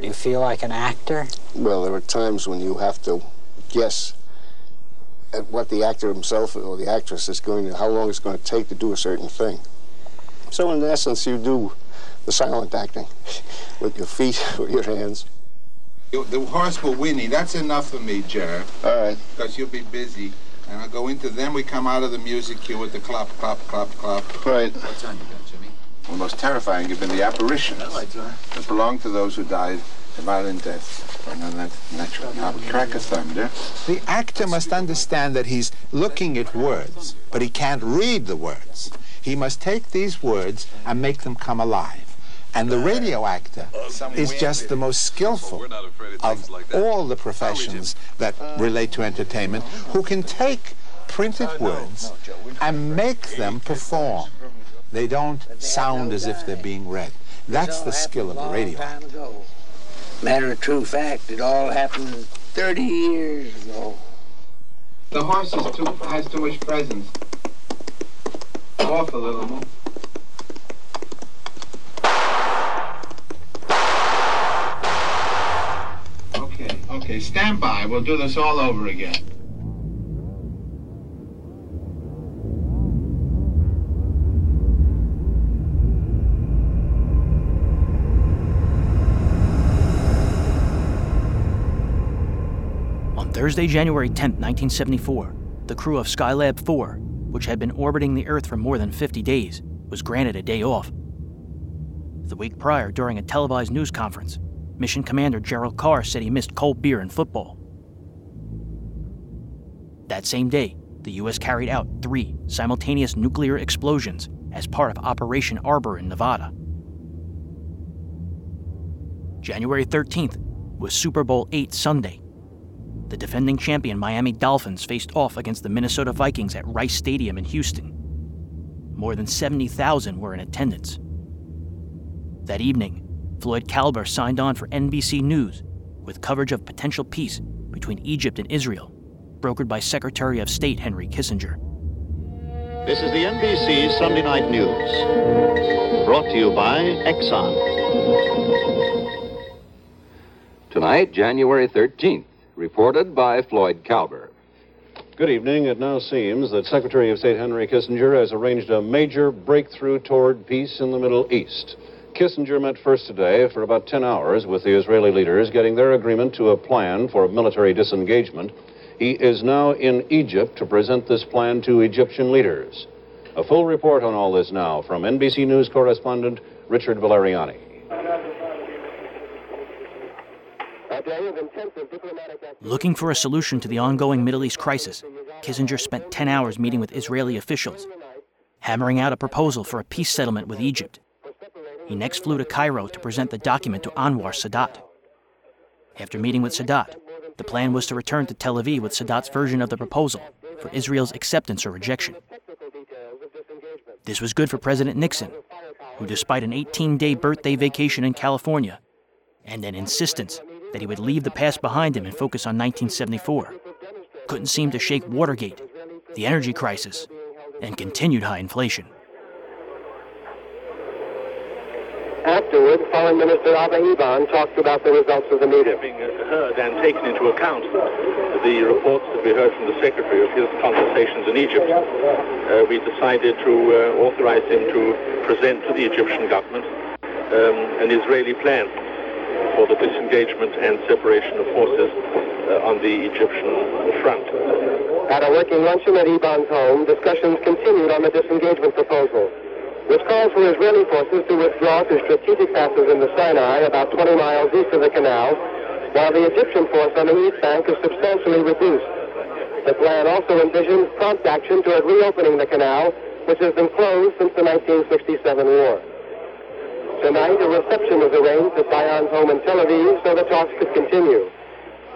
You feel like an actor? Well, there are times when you have to guess at what the actor himself or the actress is going to, how long it's going to take to do a certain thing. So in essence, you do the silent acting with your feet, with your hands. The horse will whinny. That's enough for me, Jared. All right. Because you'll be busy. And I'll go into, then we come out of the music cue with the clap, clap, clap, clap. Right. What's on you, Jimmy? Well, most terrifying have been the apparitions that belong to those who died a violent death. Or no, that's natural. Now, crack a thunder. The actor must understand that he's looking at words, but he can't read the words. He must take these words and make them come alive. And the radio actor is just the most skillful of all the professions that relate to entertainment who can take printed words and make them perform. They don't sound as if they're being read. That's the skill of a radio actor. Matter of true fact, it all happened 30 years ago. The horse is too, has too much presence. Off a little more. Okay, okay, stand by. We'll do this all over again. Thursday, January 10, 1974, the crew of Skylab 4, which had been orbiting the Earth for more than 50 days, was granted a day off. The week prior, during a televised news conference, Mission Commander Gerald Carr said he missed cold beer and football. That same day, the U.S. carried out three simultaneous nuclear explosions as part of Operation Arbor in Nevada. January 13th was Super Bowl VIII Sunday. The defending champion Miami Dolphins faced off against the Minnesota Vikings at Rice Stadium in Houston. More than 70,000 were in attendance. That evening, Floyd Kalber signed on for NBC News with coverage of potential peace between Egypt and Israel, brokered by Secretary of State Henry Kissinger. This is the NBC Sunday Night News, brought to you by Exxon. Tonight, January 13th, reported by Floyd Kalber. Good evening. It now seems that Secretary of State Henry Kissinger has arranged a major breakthrough toward peace in the Middle East. Kissinger met first today for about 10 hours with the Israeli leaders, getting their agreement to a plan for military disengagement. He is now in Egypt to present this plan to Egyptian leaders. A full report on all this now from NBC News correspondent Richard Valeriani. Looking for a solution to the ongoing Middle East crisis, Kissinger spent 10 hours meeting with Israeli officials, hammering out a proposal for a peace settlement with Egypt. He next flew to Cairo to present the document to Anwar Sadat. After meeting with Sadat, the plan was to return to Tel Aviv with Sadat's version of the proposal for Israel's acceptance or rejection. This was good for President Nixon, who, despite an 18 day birthday vacation in California and an insistence that he would leave the past behind him and focus on 1974, couldn't seem to shake Watergate, the energy crisis, and continued high inflation. Afterward, Foreign Minister Abba Eban talked about the results of the meeting. Having heard and taken into account the reports that we heard from the Secretary of his conversations in Egypt, uh, we decided to uh, authorize him to present to the Egyptian government um, an Israeli plan for the disengagement and separation of forces uh, on the Egyptian front. At a working luncheon at Eban's home, discussions continued on the disengagement proposal, which calls for Israeli forces to withdraw to strategic passes in the Sinai about 20 miles east of the canal, while the Egyptian force on the east bank is substantially reduced. The plan also envisions prompt action toward reopening the canal, which has been closed since the 1967 war. Tonight, a reception was arranged at Dayan's home in Tel Aviv so the talks could continue.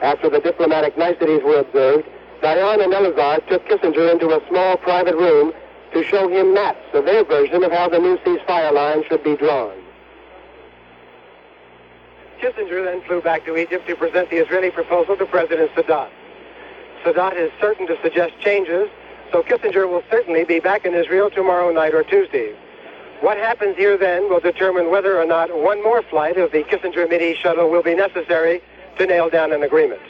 After the diplomatic niceties were observed, Dion and Elazar took Kissinger into a small private room to show him maps of their version of how the new ceasefire line should be drawn. Kissinger then flew back to Egypt to present the Israeli proposal to President Sadat. Sadat is certain to suggest changes, so Kissinger will certainly be back in Israel tomorrow night or Tuesday. What happens here then will determine whether or not one more flight of the Kissinger Mid-East shuttle will be necessary to nail down an agreement.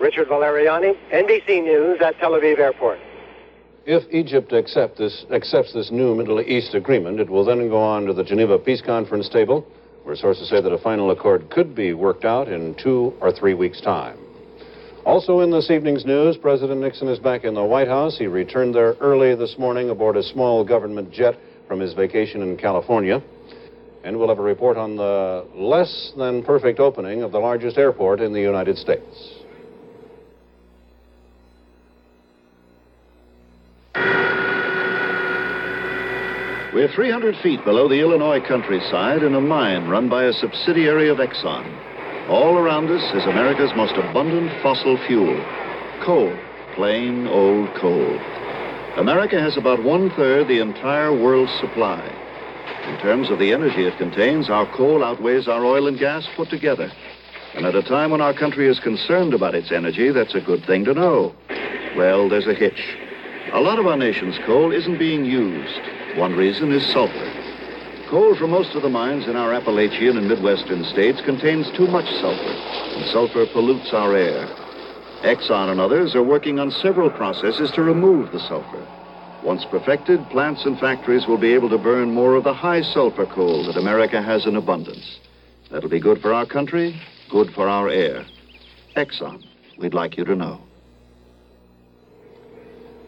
Richard Valeriani, NBC News at Tel Aviv Airport. If Egypt accept this, accepts this new Middle East agreement, it will then go on to the Geneva Peace Conference table, where sources say that a final accord could be worked out in two or three weeks' time. Also in this evening's news, President Nixon is back in the White House. He returned there early this morning aboard a small government jet from his vacation in California. And we'll have a report on the less than perfect opening of the largest airport in the United States. We're 300 feet below the Illinois countryside in a mine run by a subsidiary of Exxon. All around us is America's most abundant fossil fuel coal, plain old coal. America has about one third the entire world's supply. In terms of the energy it contains, our coal outweighs our oil and gas put together. And at a time when our country is concerned about its energy, that's a good thing to know. Well, there's a hitch. A lot of our nation's coal isn't being used. One reason is sulfur. Coal from most of the mines in our Appalachian and Midwestern states contains too much sulfur, and sulfur pollutes our air. Exxon and others are working on several processes to remove the sulfur. Once perfected, plants and factories will be able to burn more of the high sulfur coal that America has in abundance. That'll be good for our country, good for our air. Exxon, we'd like you to know.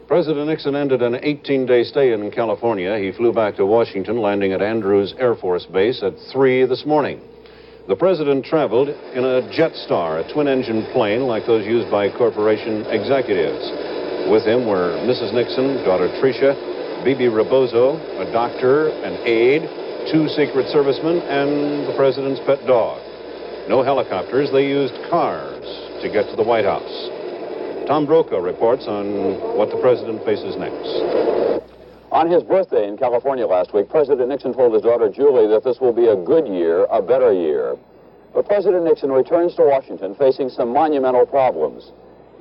President Nixon ended an 18 day stay in California. He flew back to Washington, landing at Andrews Air Force Base at 3 this morning. The president traveled in a Jetstar, a twin engine plane like those used by corporation executives. With him were Mrs. Nixon, daughter Tricia, Bebe Rebozo, a doctor, an aide, two Secret Servicemen, and the president's pet dog. No helicopters, they used cars to get to the White House. Tom Brokaw reports on what the president faces next. On his birthday in California last week, President Nixon told his daughter Julie that this will be a good year, a better year. But President Nixon returns to Washington facing some monumental problems.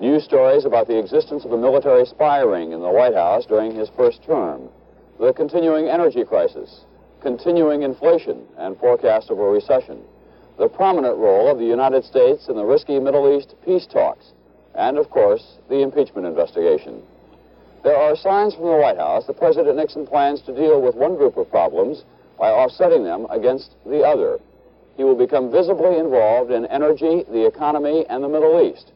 News stories about the existence of a military spy ring in the White House during his first term, the continuing energy crisis, continuing inflation, and forecast of a recession, the prominent role of the United States in the risky Middle East peace talks, and, of course, the impeachment investigation. There are signs from the White House that President Nixon plans to deal with one group of problems by offsetting them against the other. He will become visibly involved in energy, the economy, and the Middle East,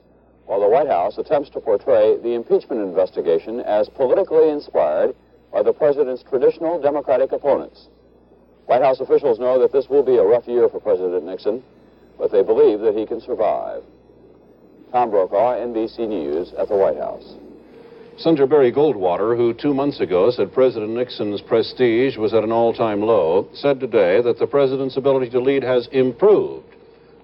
while the White House attempts to portray the impeachment investigation as politically inspired by the president's traditional Democratic opponents. White House officials know that this will be a rough year for President Nixon, but they believe that he can survive. Tom Brokaw, NBC News at the White House. Senator Barry Goldwater, who two months ago said President Nixon's prestige was at an all time low, said today that the president's ability to lead has improved.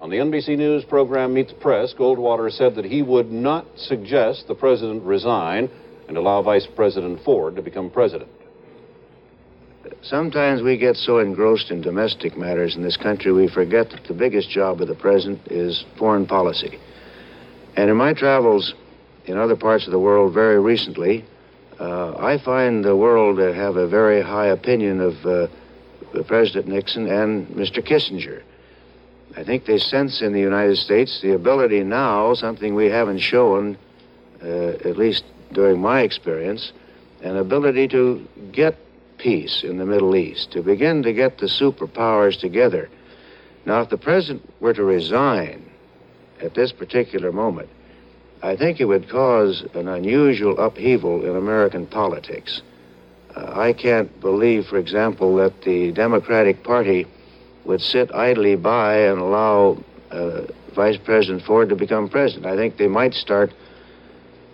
On the NBC News program Meet the Press, Goldwater said that he would not suggest the president resign and allow Vice President Ford to become president. Sometimes we get so engrossed in domestic matters in this country we forget that the biggest job of the president is foreign policy. And in my travels in other parts of the world very recently, uh, I find the world to have a very high opinion of uh, President Nixon and Mr. Kissinger. I think they sense in the United States the ability now, something we haven't shown, uh, at least during my experience, an ability to get peace in the Middle East, to begin to get the superpowers together. Now, if the president were to resign, at this particular moment, I think it would cause an unusual upheaval in American politics. Uh, I can't believe, for example, that the Democratic Party would sit idly by and allow uh, Vice President Ford to become president. I think they might start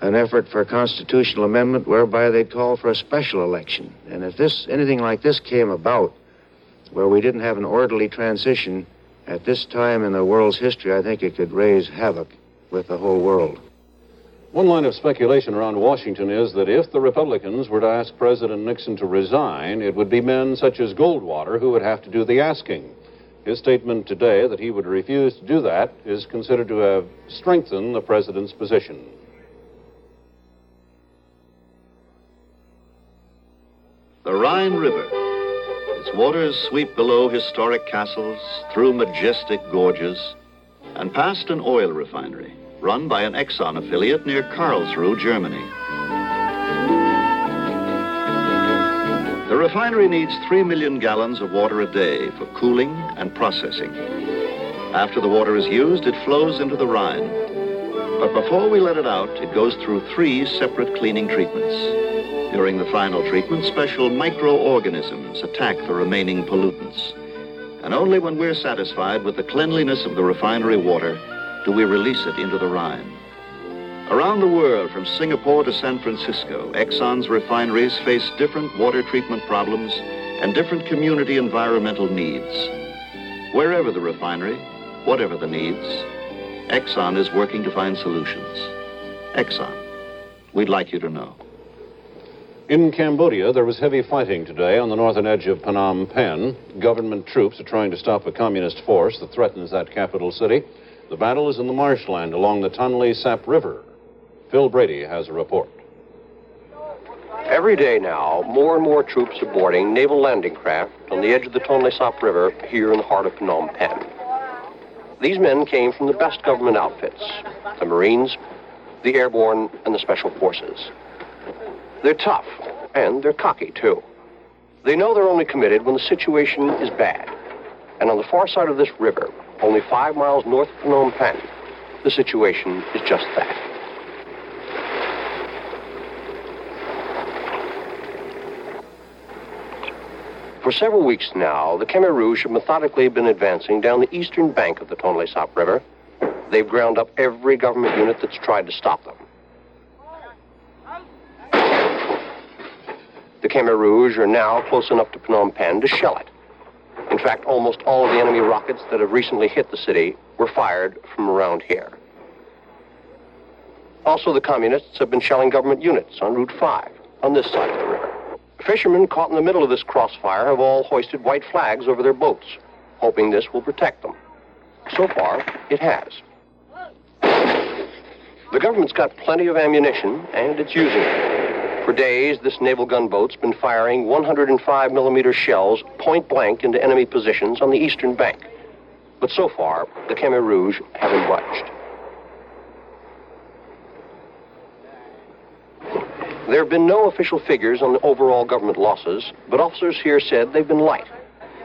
an effort for a constitutional amendment whereby they'd call for a special election. And if this anything like this came about, where we didn't have an orderly transition, at this time in the world's history, I think it could raise havoc with the whole world. One line of speculation around Washington is that if the Republicans were to ask President Nixon to resign, it would be men such as Goldwater who would have to do the asking. His statement today that he would refuse to do that is considered to have strengthened the president's position. The Rhine River Its Waters sweep below historic castles, through majestic gorges, and past an oil refinery run by an Exxon affiliate near Karlsruhe, Germany. The refinery needs 3 million gallons of water a day for cooling and processing. After the water is used, it flows into the Rhine. But before we let it out, it goes through three separate cleaning treatments. During the final treatment, special microorganisms attack the remaining pollutants. And only when we're satisfied with the cleanliness of the refinery water do we release it into the Rhine. Around the world, from Singapore to San Francisco, Exxon's refineries face different water treatment problems and different community environmental needs. Wherever the refinery, whatever the needs, Exxon is working to find solutions. Exxon, we'd like you to know. In Cambodia, there was heavy fighting today on the northern edge of Phnom Penh. Government troops are trying to stop a communist force that threatens that capital city. The battle is in the marshland along the Tonle Sap River. Phil Brady has a report. Every day now, more and more troops are boarding naval landing craft on the edge of the Tonle Sap River here in the heart of Phnom Penh. These men came from the best government outfits the Marines, the Airborne, and the Special Forces. They're tough, and they're cocky, too. They know they're only committed when the situation is bad. And on the far side of this river, only five miles north of Phnom Penh, the situation is just that. For several weeks now, the Khmer Rouge have methodically been advancing down the eastern bank of the Tonle Sap River. They've ground up every government unit that's tried to stop them. The Khmer Rouge are now close enough to Phnom Penh to shell it. In fact, almost all of the enemy rockets that have recently hit the city were fired from around here. Also, the communists have been shelling government units on Route 5 on this side of the river. Fishermen caught in the middle of this crossfire have all hoisted white flags over their boats, hoping this will protect them. So far, it has. The government's got plenty of ammunition, and it's using it. For days, this naval gunboat's been firing 105 millimeter shells point blank into enemy positions on the eastern bank. But so far, the Khmer Rouge haven't budged. There have been no official figures on the overall government losses, but officers here said they've been light.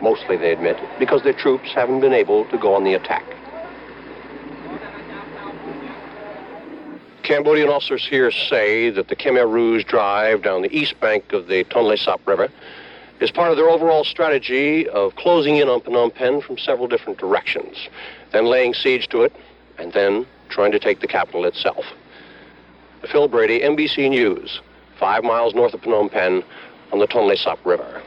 Mostly, they admit, because their troops haven't been able to go on the attack. Cambodian officers here say that the Khmer Rouge drive down the east bank of the Tonle Sap River is part of their overall strategy of closing in on Phnom Penh from several different directions, then laying siege to it, and then trying to take the capital itself. Phil Brady, NBC News, five miles north of Phnom Penh on the Tonle Sap River.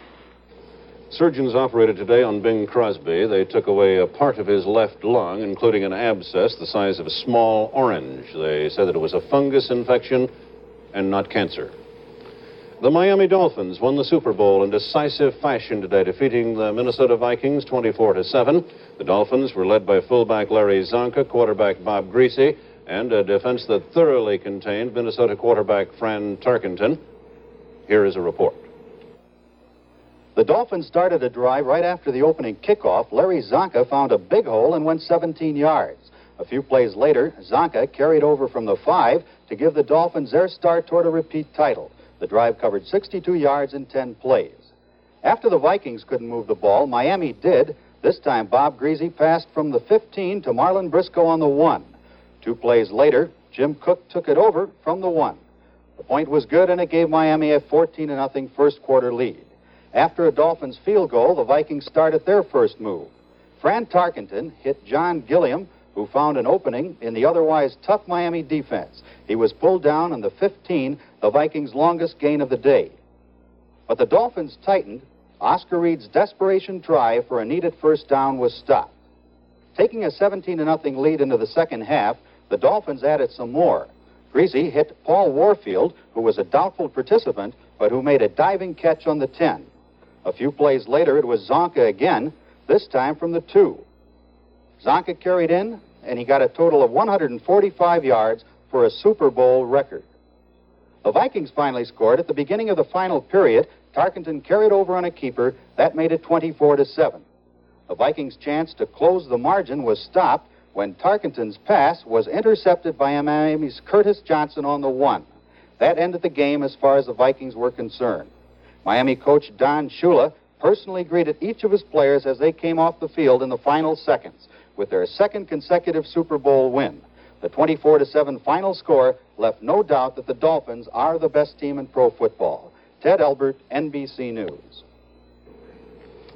Surgeons operated today on Bing Crosby. They took away a part of his left lung, including an abscess the size of a small orange. They said that it was a fungus infection and not cancer. The Miami Dolphins won the Super Bowl in decisive fashion today, defeating the Minnesota Vikings 24 to 7. The Dolphins were led by fullback Larry Csonka, quarterback Bob Griese, and a defense that thoroughly contained Minnesota quarterback Fran Tarkenton. Here is a report. The Dolphins started a drive right after the opening kickoff. Larry Csonka found a big hole and went 17 yards. A few plays later, Csonka carried over from the five to give the Dolphins their start toward a repeat title. The drive covered 62 yards in 10 plays. After the Vikings couldn't move the ball, Miami did. This time, Bob Griese passed from the 15 to Marlin Briscoe on the one. Two plays later, Jim Cook took it over from the one. The point was good, and it gave Miami a 14 0 first quarter lead. After a Dolphins field goal, the Vikings started their first move. Fran Tarkenton hit John Gilliam, who found an opening in the otherwise tough Miami defense. He was pulled down on the 15, the Vikings' longest gain of the day. But the Dolphins tightened. Oscar Reed's desperation try for a needed first down was stopped. Taking a 17 0 lead into the second half, the Dolphins added some more. Griese hit Paul Warfield, who was a doubtful participant, but who made a diving catch on the 10. A few plays later, it was Csonka again, this time from the 2. Csonka carried in, and he got a total of 145 yards for a Super Bowl record. The Vikings finally scored at the beginning of the final period, Tarkenton carried over on a keeper. That made it 24 to 7. The Vikings' chance to close the margin was stopped when Tarkenton's pass was intercepted by Miami's Curtis Johnson on the one. That ended the game as far as the Vikings were concerned. Miami coach Don Shula personally greeted each of his players as they came off the field in the final seconds with their second consecutive Super Bowl win. The 24 7 final score left no doubt that the Dolphins are the best team in pro football. Ted Elbert, NBC News.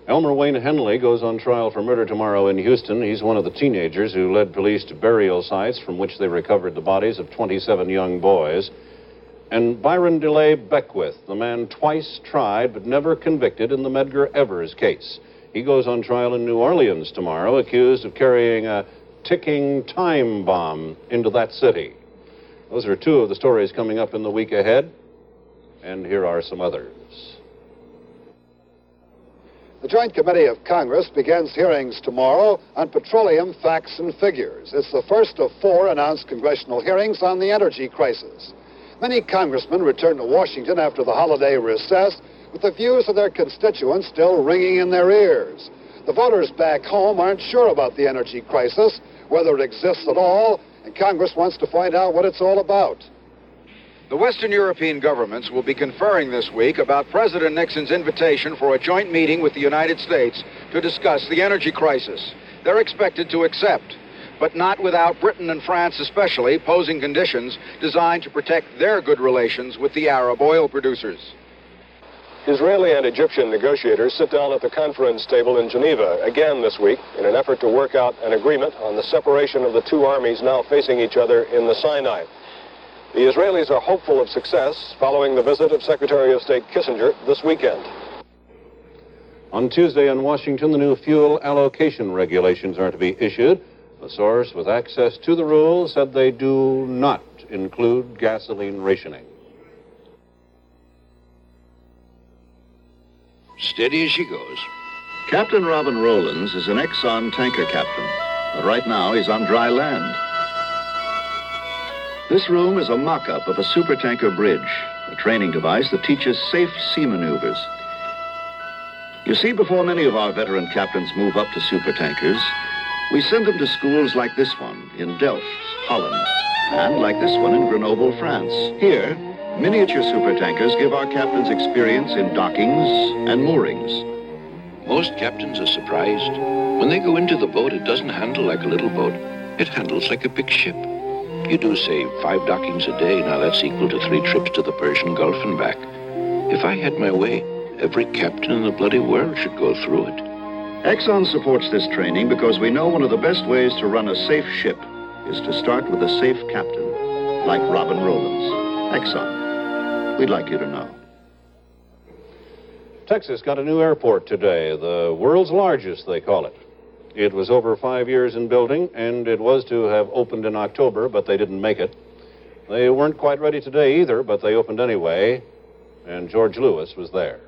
Elmer Wayne Henley goes on trial for murder tomorrow in Houston. He's one of the teenagers who led police to burial sites from which they recovered the bodies of 27 young boys. And Byron De La Beckwith, the man twice tried but never convicted in the Medgar Evers case. He goes on trial in New Orleans tomorrow, accused of carrying a ticking time bomb into that city. Those are two of the stories coming up in the week ahead, and here are some others. The Joint Committee of Congress begins hearings tomorrow on petroleum facts and figures. It's the first of four announced congressional hearings on the energy crisis. Many congressmen return to Washington after the holiday recess with the views of their constituents still ringing in their ears. The voters back home aren't sure about the energy crisis, whether it exists at all, and Congress wants to find out what it's all about. The Western European governments will be conferring this week about President Nixon's invitation for a joint meeting with the United States to discuss the energy crisis. They're expected to accept, but not without Britain and France especially posing conditions designed to protect their good relations with the Arab oil producers. Israeli and Egyptian negotiators sit down at the conference table in Geneva again this week in an effort to work out an agreement on the separation of the two armies now facing each other in the Sinai. The Israelis are hopeful of success following the visit of Secretary of State Kissinger this weekend. On Tuesday in Washington, the new fuel allocation regulations are to be issued. A source with access to the rules said they do not include gasoline rationing. Steady as she goes. Captain Robin Rowlands is an Exxon tanker captain, but right now he's on dry land. This room is a mock-up of a supertanker bridge, a training device that teaches safe sea maneuvers. You see, before many of our veteran captains move up to supertankers, we send them to schools like this one in Delft, Holland, and like this one in Grenoble, France. Here, miniature supertankers give our captains experience in dockings and moorings. Most captains are surprised. When they go into the boat, it doesn't handle like a little boat. It handles like a big ship. You do say five dockings a day. Now that's equal to three trips to the Persian Gulf and back. If I had my way, every captain in the bloody world should go through it. Exxon supports this training because we know one of the best ways to run a safe ship is to start with a safe captain, like Robin Rowlands. Exxon. We'd like you to know. Texas got a new airport today, the world's largest, they call it. It was over five years in building, and it was to have opened in October, but they didn't make it. They weren't quite ready today either, but they opened anyway, and George Lewis was there.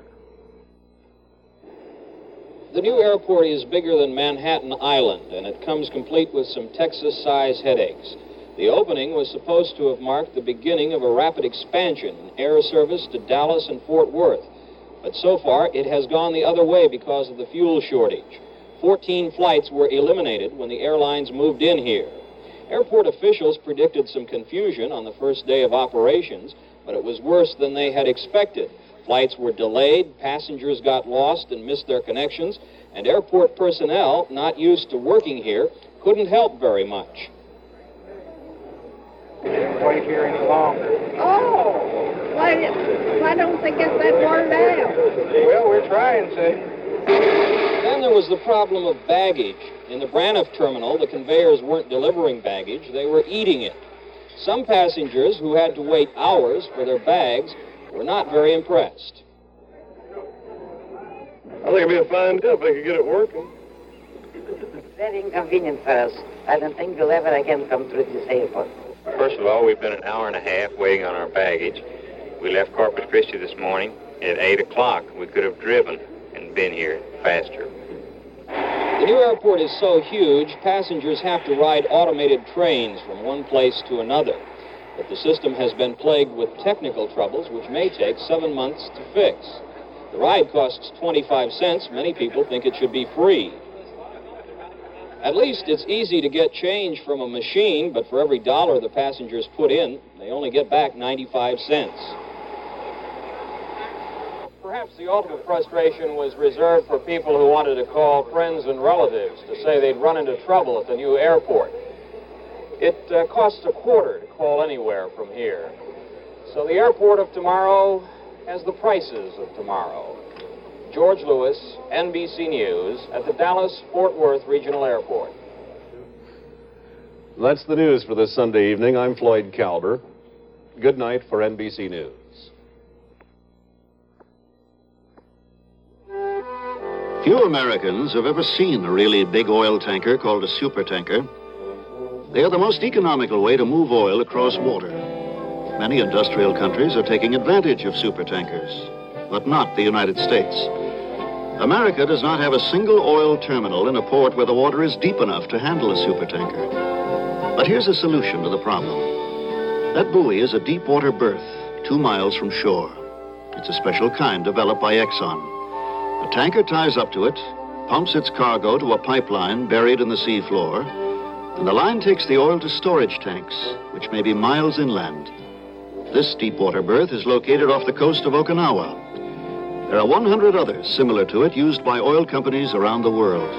The new airport is bigger than Manhattan Island, and it comes complete with some Texas-size headaches. The opening was supposed to have marked the beginning of a rapid expansion in air service to Dallas and Fort Worth. But so far, it has gone the other way because of the fuel shortage. 14 flights were eliminated when the airlines moved in here. Airport officials predicted some confusion on the first day of operations, but it was worse than they had expected. Flights were delayed, passengers got lost and missed their connections, and airport personnel, not used to working here, couldn't help very much. We didn't Wait here any longer. Oh, why, why don't they get that water down? Well, we're trying to. Then there was the problem of baggage. In the Braniff terminal, the conveyors weren't delivering baggage, they were eating it. Some passengers who had to wait hours for their bags were not very impressed. I think it'd be a fine deal if they could get it working. Very inconvenient for us. I don't think we'll ever again come through this airport. First of all, we've been an hour and a half waiting on our baggage. We left Corpus Christi this morning at 8 o'clock. We could have driven and been here faster. The new airport is so huge, passengers have to ride automated trains from one place to another. But the system has been plagued with technical troubles which may take seven months to fix. The ride costs 25 cents. Many people think it should be free. At least it's easy to get change from a machine, but for every dollar the passengers put in, they only get back 95 cents. Perhaps the ultimate frustration was reserved for people who wanted to call friends and relatives to say they'd run into trouble at the new airport. It uh, costs a quarter to call anywhere from here. So the airport of tomorrow has the prices of tomorrow. George Lewis, NBC News, at the Dallas Fort Worth Regional Airport. That's the news for this Sunday evening. I'm Floyd Kalber. Good night for NBC News. Few Americans have ever seen a really big oil tanker called a supertanker. They are the most economical way to move oil across water. Many industrial countries are taking advantage of supertankers, but not the United States. America does not have a single oil terminal in a port where the water is deep enough to handle a supertanker. But here's a solution to the problem. That buoy is a deep water berth, two miles from shore. It's a special kind developed by Exxon. A tanker ties up to it, pumps its cargo to a pipeline buried in the seafloor, and the line takes the oil to storage tanks, which may be miles inland. This deep water berth is located off the coast of Okinawa. There are 100 others similar to it used by oil companies around the world.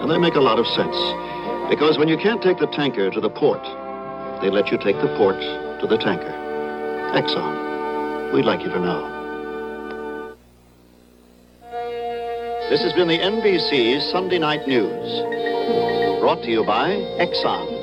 And they make a lot of sense, because when you can't take the tanker to the port, they let you take the port to the tanker. Exxon, we'd like you to know. This has been the NBC Sunday Night News. Brought to you by Exxon.